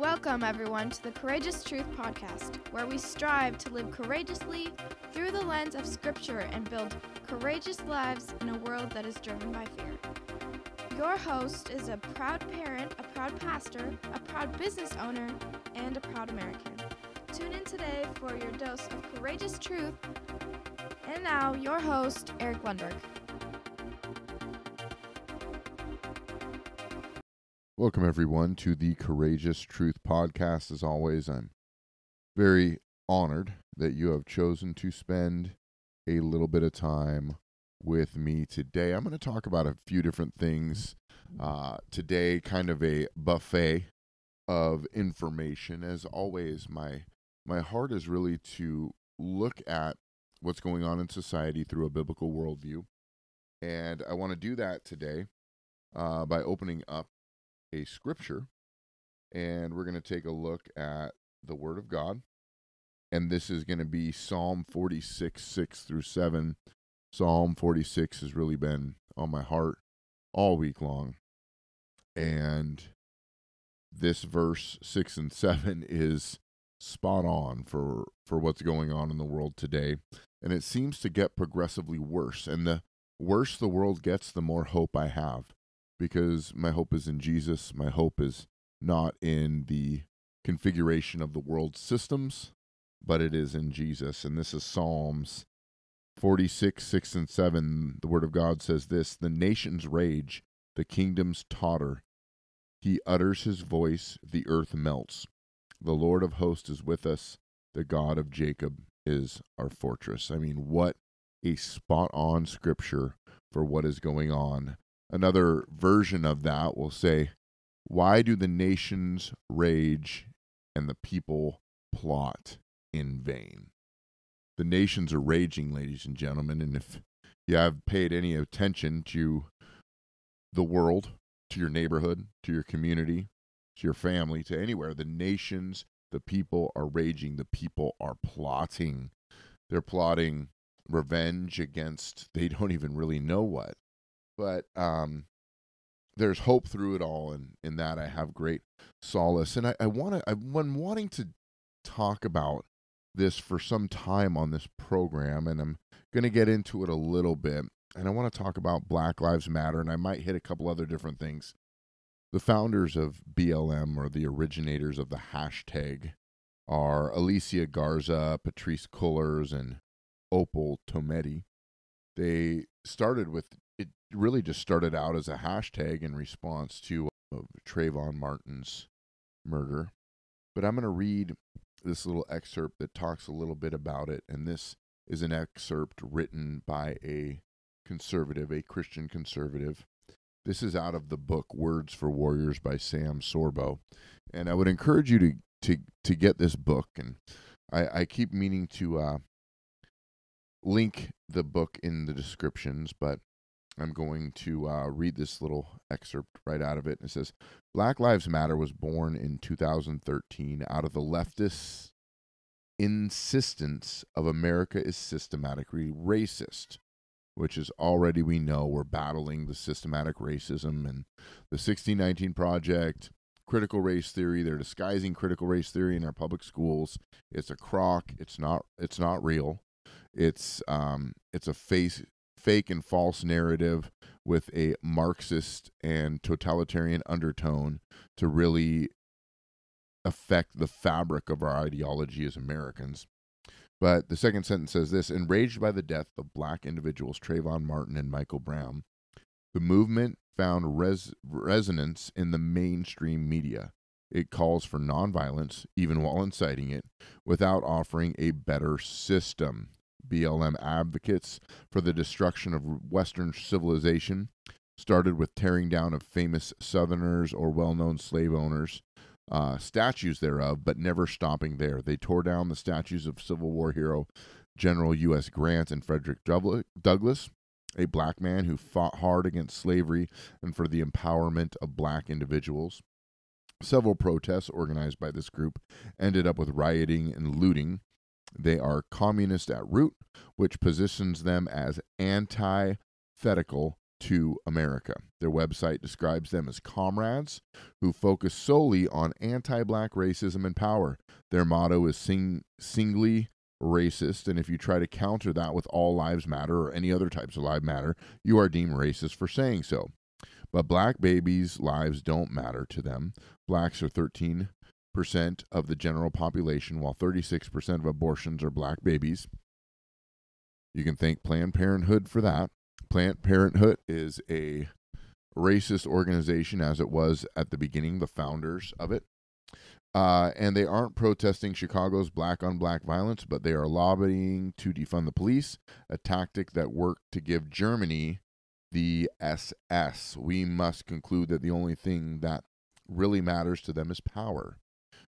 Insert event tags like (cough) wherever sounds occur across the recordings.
Welcome, everyone, to the Courageous Truth Podcast, where we strive to live courageously through the lens of Scripture and build courageous lives in a world that is driven by fear. Your host is a proud parent, a proud pastor, a proud business owner, and a proud American. Tune in today for your dose of courageous truth. And now, your host, Eric Lundberg. Welcome, everyone, to the Courageous Truth Podcast. As always, I'm very honored that you have chosen to spend a little bit of time with me today. I'm going to talk about a few different things uh, today, kind of a buffet of information. As always, my my heart is really to look at what's going on in society through a biblical worldview, and I want to do that today uh, by opening up a scripture and we're going to take a look at the Word of God. And this is going to be Psalm 46, 6 through 7. Psalm 46 has really been on my heart all week long. And this verse 6 and 7 (laughs) is spot on for, for what's going on in the world today. And it seems to get progressively worse. And the worse the world gets, the more hope I have because my hope is in Jesus. My hope is not in the configuration of the world systems, but it is in Jesus. And this is Psalms 46, 6, and 7. The Word of God says this The nations rage, the kingdoms totter. He utters his voice, the earth melts. The Lord of hosts is with us, the God of Jacob is our fortress. I mean, what a spot on scripture for what is going on another version of that will say, Why do the nations rage and the people plot in vain? The nations are raging, ladies and gentlemen, and if you have paid any attention to the world, to your neighborhood, to your community, to your family, to anywhere, the nations, the people are raging, the people are plotting. They're plotting revenge against they don't even really know what but um, there's hope through it all, and in that I have great solace. And I, I want to, I've been wanting to talk about this for some time on this program, and I'm going to get into it a little bit. And I want to talk about Black Lives Matter, and I might hit a couple other different things. The founders of BLM, or the originators of the hashtag, are Alicia Garza, Patrisse Cullors, and Opal Tometi. They started with it really just started out as a hashtag in response to uh, Trayvon Martin's murder. But I'm going to read this little excerpt that talks a little bit about it. And this is an excerpt written by a conservative, a Christian conservative. This is out of the book Words for Warriors by Sam Sorbo. And I would encourage you to, to, to get this book. And I, I keep meaning to uh, link the book in the descriptions, but I'm going to uh, read this little excerpt right out of it. It says Black Lives Matter was born in 2013 out of the leftist insistence of America is systematically racist, which is already we know we're battling the systematic racism and the 1619 Project, critical race theory. They're disguising critical race theory in our public schools. It's a crock. It's not. It's not real. It's um. It's a face fake and false narrative with a Marxist and totalitarian undertone to really affect the fabric of our ideology as Americans. But the second sentence says this Enraged by the death of black individuals Trayvon Martin and Michael Brown, the movement found res- resonance in the mainstream media. It calls for nonviolence, even while inciting it, without offering a better system. BLM advocates for the destruction of Western civilization started with tearing down of famous Southerners or well known slave owners, uh, statues thereof, but never stopping there. They tore down the statues of Civil War hero General U.S. Grant and Frederick Douglass, a black man who fought hard against slavery and for the empowerment of black individuals. Several protests organized by this group ended up with rioting and looting they are communist at root, which positions them as antithetical to America. Their website describes them as comrades who focus solely on anti black racism and power. Their motto is sing- singly racist, and if you try to counter that with all lives matter or any other types of lives matter, you are deemed racist for saying so. But black babies' lives don't matter to them. Blacks are 13% of the general population, while 36% of abortions are black babies. You can thank Planned Parenthood for that. Planned Parenthood is a racist organization as it was at the beginning, the founders of it. Uh, and they aren't protesting Chicago's black on black violence, but they are lobbying to defund the police, a tactic that worked to give Germany the SS. We must conclude that the only thing that really matters to them is power.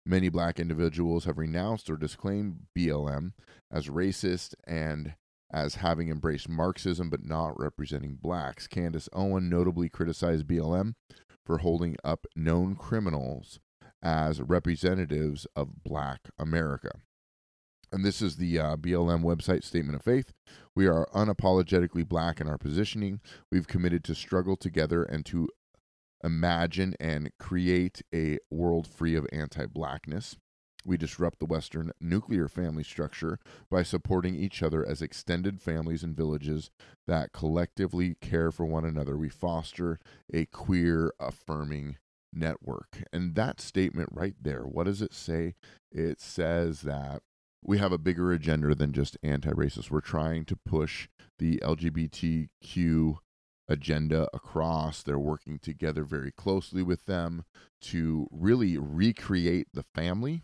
Many black individuals have renounced or disclaimed BLM as racist and as having embraced Marxism but not representing blacks. Candace Owen notably criticized BLM for holding up known criminals as representatives of black America. And this is the uh, BLM website statement of faith. We are unapologetically black in our positioning. We've committed to struggle together and to imagine and create a world free of anti blackness. We disrupt the Western nuclear family structure by supporting each other as extended families and villages that collectively care for one another. We foster a queer affirming network. And that statement right there, what does it say? It says that we have a bigger agenda than just anti racist. We're trying to push the LGBTQ agenda across. They're working together very closely with them to really recreate the family,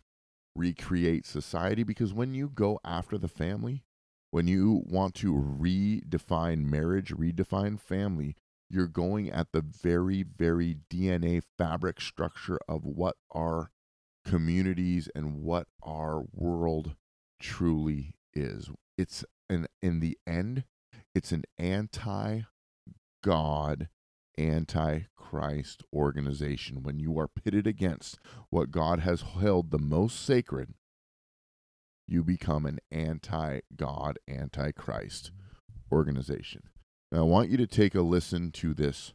recreate society. Because when you go after the family, when you want to redefine marriage, redefine family, you're going at the very, very DNA fabric structure of what our communities and what our world truly is. It's an in the end, it's an anti God, anti Christ organization. When you are pitted against what God has held the most sacred, you become an anti God, anti Christ organization. Now, I want you to take a listen to this.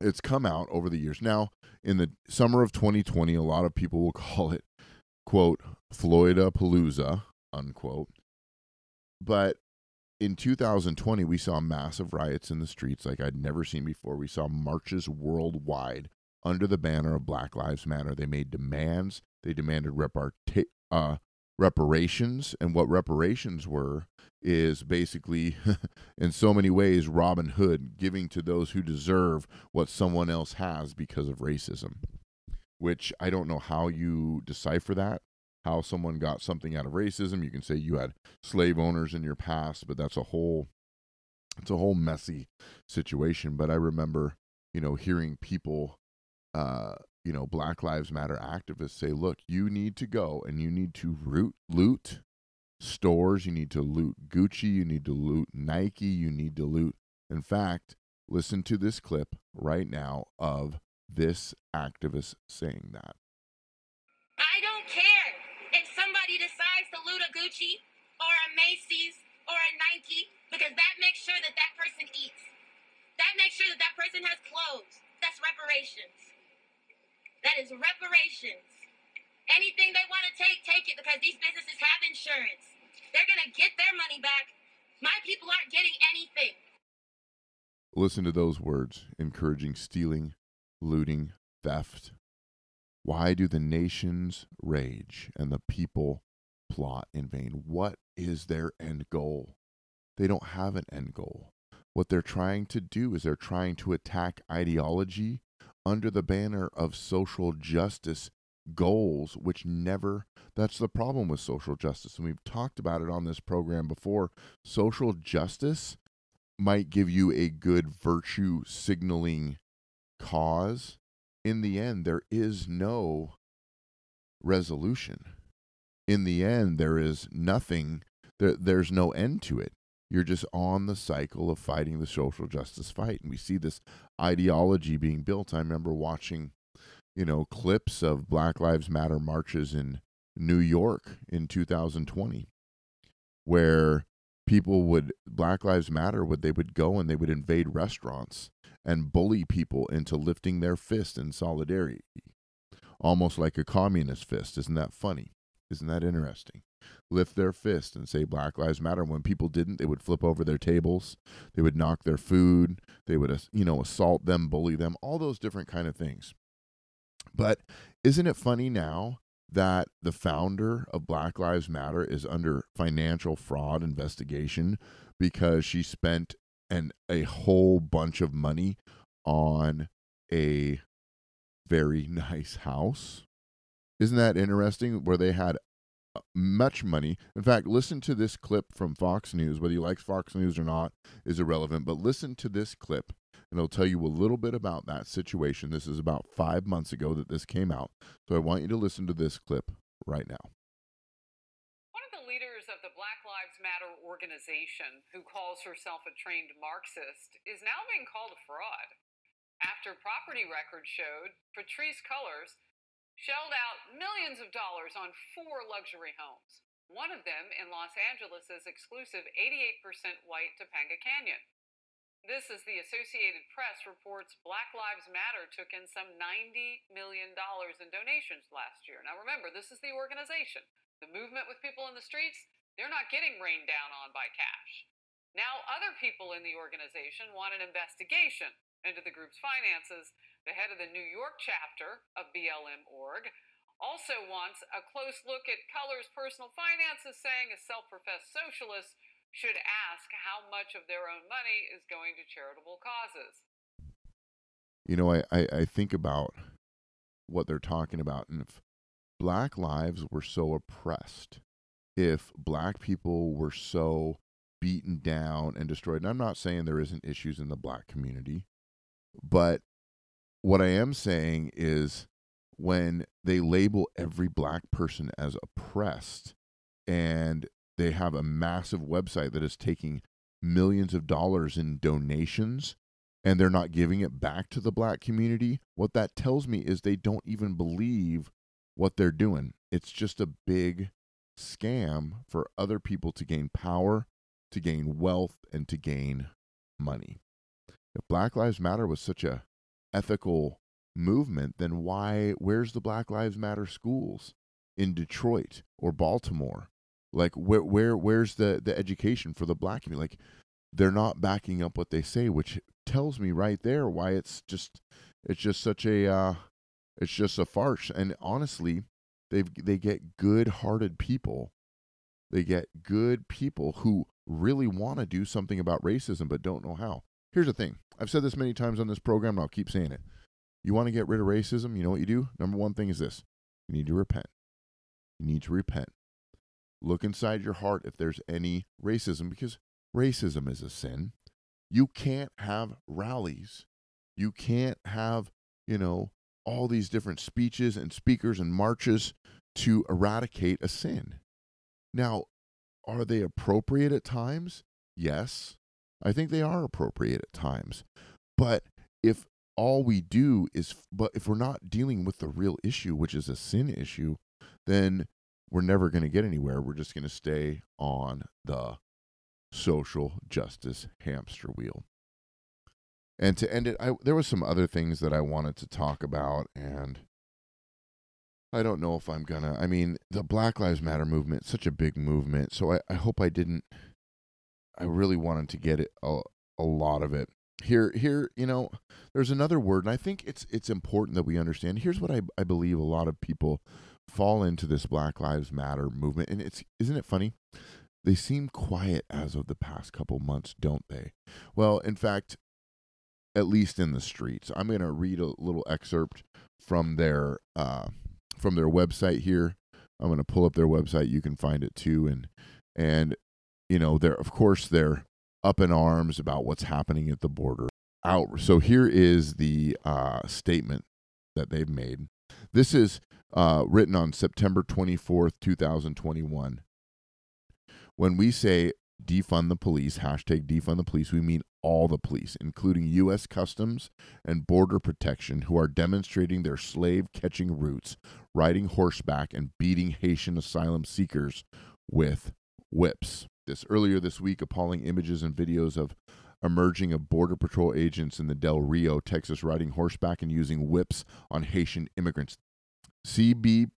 It's come out over the years. Now, in the summer of 2020, a lot of people will (laughs) call it, quote, Floydapalooza, unquote. But in 2020, we saw massive riots in the streets like I'd never seen before. We saw marches worldwide under the banner of Black Lives Matter. They made demands. They demanded uh, reparations. And what reparations were is basically, (laughs) in so many ways, Robin Hood giving to those who deserve what someone else has because of racism. Which I don't know how you decipher that, how someone got something out of racism. You can say you had slave owners in your past, but that's a whole it's a whole messy situation. But I remember, you know, hearing people uh, you know, Black Lives Matter activists say, look, you need to go and you need to root, loot stores, you need to loot Gucci, you need to loot Nike, you need to loot. In fact, listen to this clip right now of this activist saying that. I don't care if somebody decides to loot a Gucci or a Macy's or a Nike because that makes sure that that person eats. That makes sure that that person has clothes. That's reparations. That is reparations. Anything they want to take, take it because these businesses have insurance. They're going to get their money back. My people aren't getting anything. Listen to those words encouraging stealing, looting, theft. Why do the nations rage and the people plot in vain? What is their end goal? They don't have an end goal. What they're trying to do is they're trying to attack ideology under the banner of social justice goals, which never, that's the problem with social justice. And we've talked about it on this program before. Social justice might give you a good virtue signaling cause. In the end, there is no resolution. In the end, there is nothing, there, there's no end to it. You're just on the cycle of fighting the social justice fight. And we see this ideology being built. I remember watching, you know, clips of Black Lives Matter marches in New York in 2020, where people would Black Lives Matter would they would go and they would invade restaurants and bully people into lifting their fist in solidarity. Almost like a communist fist. Isn't that funny? Isn't that interesting? Lift their fist and say Black Lives Matter. When people didn't, they would flip over their tables. They would knock their food. They would, you know, assault them, bully them, all those different kind of things. But isn't it funny now that the founder of Black Lives Matter is under financial fraud investigation because she spent an a whole bunch of money on a very (laughs) nice house. Isn't that interesting where they had uh, much money. In fact, listen to this clip from Fox News. Whether you like Fox News or not is irrelevant, but listen to this clip and it'll tell you a little bit about that situation. This is about five months ago that this came out. So I want you to listen to this clip right now. One of the leaders of the Black Lives Matter organization, who calls herself a trained Marxist, is now being called a fraud after property records showed Patrisse Cullors shelled out millions of dollars on four luxury homes. One of them in Los Angeles' exclusive 88% white Topanga Canyon. This, as the Associated Press reports, Black Lives Matter took in some $90 million in donations last year. Now, remember, this is the organization. The movement with people in the streets, they're not getting rained down on by cash. Now, other people in the organization want an investigation into the group's finances. The head of the New York chapter of BLM org also wants a close look at Cullors' personal finances, saying a self professed socialist should ask how much of their own money is going to charitable causes. You know, I, I, I think about what they're talking about. And if black lives were so oppressed, if black people were so beaten down and destroyed, and I'm not saying there isn't issues in the black community, but what I am saying is when they label every black person as oppressed and they have a massive website that is taking millions of dollars in donations and they're not giving it back to the black community. What that tells me is they don't even believe what they're doing. It's just a big scam for other people to gain power, to gain wealth, and to gain money. If Black Lives Matter was such a ethical movement, then why where's the Black Lives Matter schools in Detroit or Baltimore like where where where's the the education for the black community? Like they're not backing up what they say, which tells me right there why it's just it's just such a uh, it's just a farce. And honestly, they they get good-hearted people. They get good people who really want to do something about racism but don't know how. Here's the thing. I've said this many times on this program and I'll keep saying it. You want to get rid of racism, you know what you do? Number one thing is this. You need to repent. You need to repent. Look inside your heart if there's any racism, because racism is a sin. You can't have rallies. You can't have, you know, all these different speeches and speakers and marches to eradicate a sin. Now, are they appropriate at times? Yes. I think they are appropriate at times. But if all we do is, but if we're not dealing with the real issue, which is a sin issue, then we're never going to get anywhere. We're just going to stay on the social justice hamster wheel. And to end it, I, there was some other things that I wanted to talk about, and I don't know if I'm gonna. I mean, the Black Lives Matter movement, such a big movement, so I, I hope I didn't. I really wanted to get it a, a lot of it here. Here, you know, there's another word, and I think it's it's important that we understand. Here's what I I believe a lot of people fall into this Black Lives Matter movement. And it's isn't it funny? They seem quiet as of the past couple months, don't they? Well, in fact, at least in the streets. I'm going to read a little excerpt from their uh, from their website here. I'm going to pull up their website. You can find it too, and and you know they're of course they're up in arms about what's happening at the border. Out. So here is the uh, statement that they've made. This is uh, written on September 24th, 2021. When we say defund the police, hashtag defund the police, we mean all the police, including U.S. Customs and Border Protection, who are demonstrating their slave catching roots, riding horseback, and beating Haitian asylum seekers with whips. This. Earlier this week, appalling images and videos of emerging of Border Patrol agents in the Del Rio, Texas, riding horseback and using whips on Haitian immigrants. CBP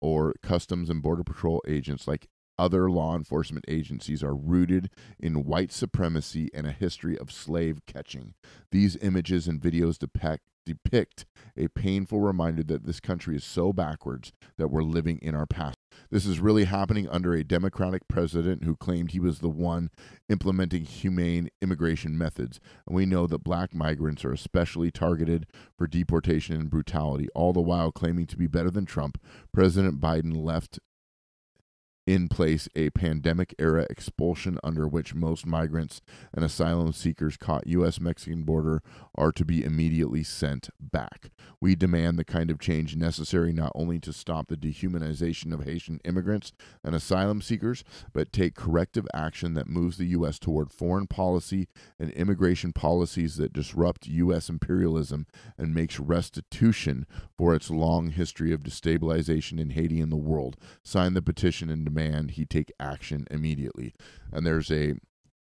or Customs and Border Patrol agents, like other law enforcement agencies, are rooted in white supremacy and a history of slave catching. These images and videos depict depict a painful reminder that this country is so backwards that we're living in our past. This is really happening under a Democratic president who claimed he was the one implementing humane immigration methods. And we know that black migrants are especially targeted for deportation and brutality, all the while claiming to be better than Trump. President Biden left in place a pandemic era expulsion under which most migrants and asylum seekers caught US Mexican border are to be immediately sent back. We demand the kind of change necessary not only to stop the dehumanization of Haitian immigrants and asylum seekers, but take corrective action that moves the U.S. toward foreign policy and immigration policies that disrupt U.S. imperialism and makes restitution for its long history of destabilization in Haiti and the world. Sign the petition and demand he take action immediately. And there's a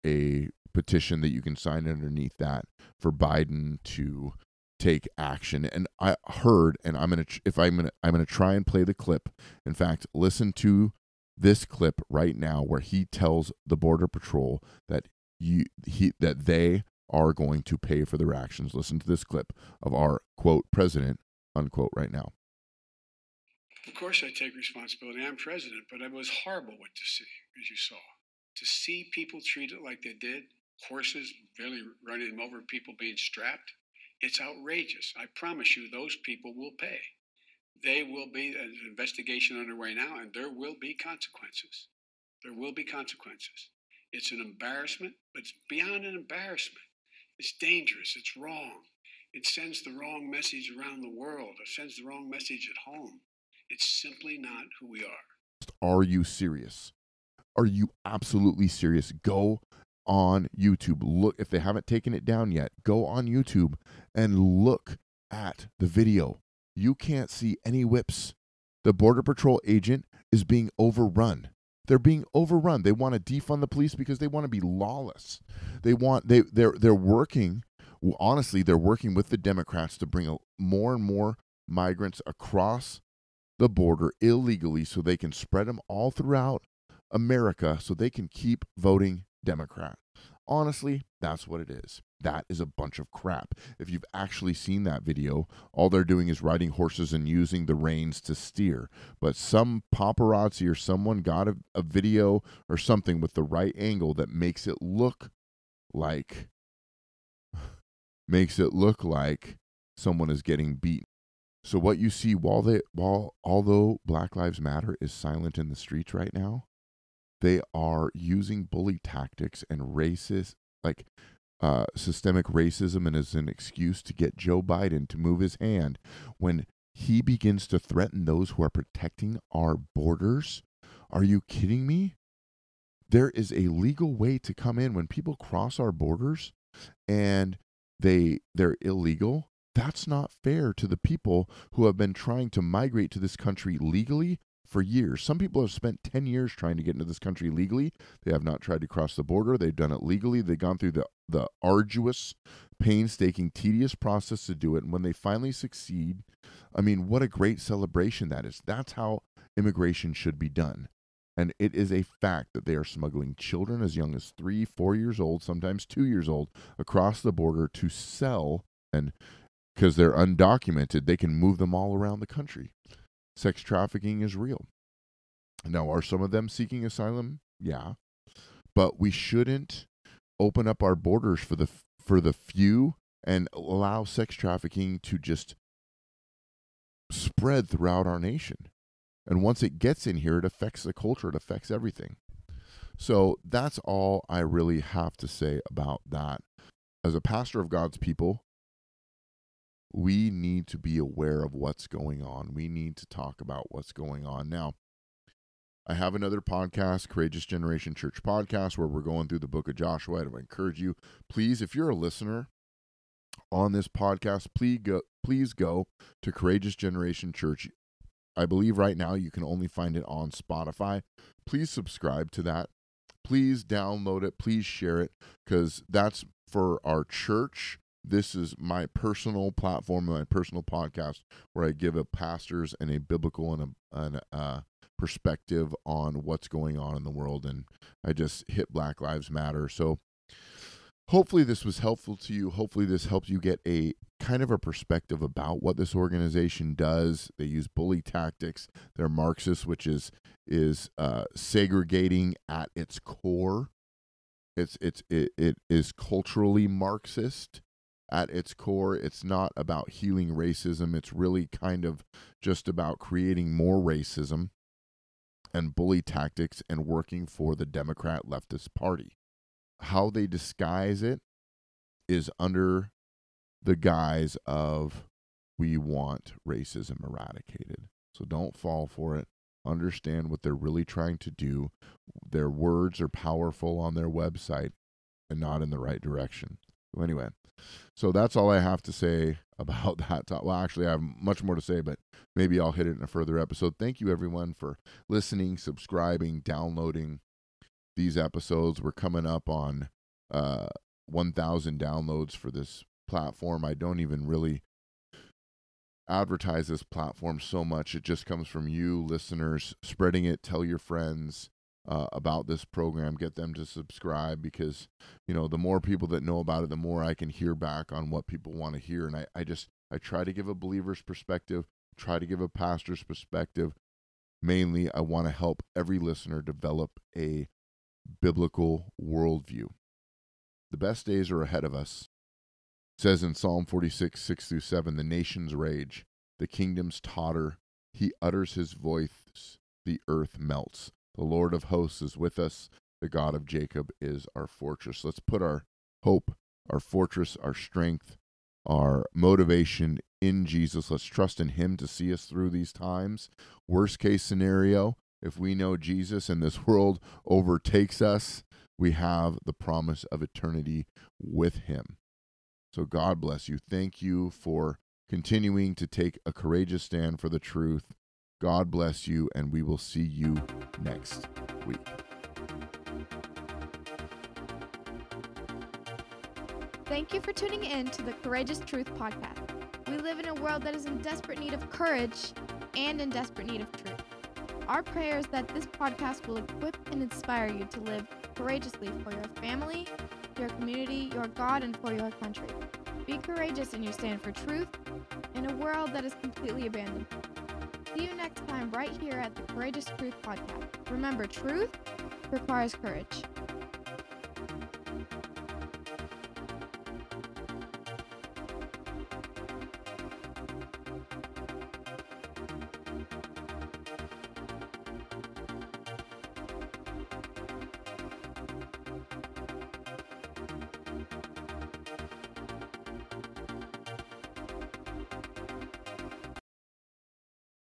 a petition that you can sign underneath that for Biden to take action. And I heard, and I'm gonna if I'm gonna I'm gonna try and play the clip. In fact, listen to this clip right now where he tells the border patrol that you he that they are going to pay for their actions. Listen to this clip of our quote president unquote right now. Of course, I take responsibility. I'm president, but it was horrible what to see, as you saw. To see people treated like they did, horses barely running them over, people being strapped, it's outrageous. I promise you, those people will pay. They will be, an investigation underway now, and there will be consequences. There will be consequences. It's an embarrassment, but it's beyond an embarrassment. It's dangerous. It's wrong. It sends the wrong message around the world. It sends the wrong message at home. It's simply not who we are. Are you serious? Are you absolutely serious? Go on YouTube. Look, if they haven't taken it down yet, go on YouTube and look at the video. You can't see any whips. The Border Patrol agent is being overrun. They're being overrun. They want to defund the police because they want to be lawless. They want they they're they're working honestly, they're working with the Democrats to bring more and more migrants across the border illegally so they can spread them all throughout America so they can keep voting Democrat. Honestly, that's what it is. That is a bunch of crap. If you've actually seen that video, all they're doing is riding horses and using the reins to steer. But some paparazzi or someone got a, a video or something with the right angle that makes it look like (sighs) makes it look like someone is getting beaten. So what you see while they while although Black Lives Matter is silent in the streets right now, they are using bully tactics and racist like uh, systemic racism and as an excuse to get Joe Biden to move his hand when he begins to threaten those who are protecting our borders. Are you kidding me? There is a legal way to come in when people cross our borders and they they're illegal that's not fair to the people who have been trying to migrate to this country legally for years. Some people have spent 10 years trying to get into this country legally. They have not tried to cross the border. They've done it legally. They've gone through the, the arduous, painstaking, tedious process to do it. And when they finally succeed, I mean, what a great celebration that is. That's how immigration should be done. And it is a fact that they are smuggling children as young as three, four years old, sometimes two years old, across the border to sell and because they're undocumented, they can move them all around the country. Sex trafficking is real. Now, are some of them seeking asylum? Yeah. But we shouldn't open up our borders for the for the few and allow sex trafficking to just spread throughout our nation. And once it gets in here, it affects the culture, it affects everything. So that's all I really have to say about that. As a pastor of God's people, we need to be aware of what's going on. We need to talk about what's going on. Now, I have another podcast, Courageous Generation Church podcast, where we're going through the book of Joshua. I encourage you, please, if you're a listener on this podcast, please go, please go to Courageous Generation Church I believe right now you can only find it on Spotify. Please subscribe to that. Please download it. Please share it because that's for our church. This is my personal platform, my personal podcast, where I give a pastors and a biblical and a, an, uh, perspective on what's going on in the world. And I just hit Black Lives Matter. So hopefully this was helpful to you. Hopefully this helped you get a kind of a perspective about what this organization does. They use bully tactics. They're Marxist, which is is uh, segregating at its core. It's it's it, it is culturally Marxist at its core. It's not about healing racism. It's really kind of just about creating more racism and bully tactics and working for the Democrat leftist party. How they disguise it is under the guise of we want racism eradicated. So don't fall for it. Understand what they're really trying to do. Their words are powerful on their website and not in the right direction. So, anyway, so that's all I have to say (laughs) about that. Well, actually, I have much more to say, but maybe I'll hit it in a further episode. Thank you, everyone, for listening, subscribing, downloading these episodes. We're coming up on uh, 1,000 downloads for this platform. I don't even really advertise this platform so much. It just comes from you, listeners, spreading it, tell your friends. Uh, about this program, get them to subscribe because you know the more people that know about it, the more I can hear back on what people want to hear. And I, I just I try to give a believer's perspective, try to give a pastor's perspective. Mainly, I want to help every listener develop a biblical worldview. The best days are ahead of us. It says in Psalm 46, 6 through 7, the nations rage, the kingdoms totter. He utters his voice, the earth melts. The Lord of hosts is with us. The God of Jacob is our fortress. Let's put our hope, our fortress, our strength, our motivation in Jesus. Let's trust in Him to see us through these times. Worst case scenario, if we know Jesus and this (laughs) world overtakes us, we have the promise of eternity with Him. So God bless you. Thank you for continuing to take a courageous stand for the truth. God bless you, and we will see you next week. Thank you for tuning in to the Courageous Truth Podcast. We live in a world that is in desperate need of courage and in desperate need of truth. Our prayer is that this podcast will equip and inspire you to live courageously for your family, your community, your God, and for your country. Be courageous in your stand for truth in a world that is completely abandoned. See you next time right here at the Courageous Truth Podcast. Remember, truth requires courage.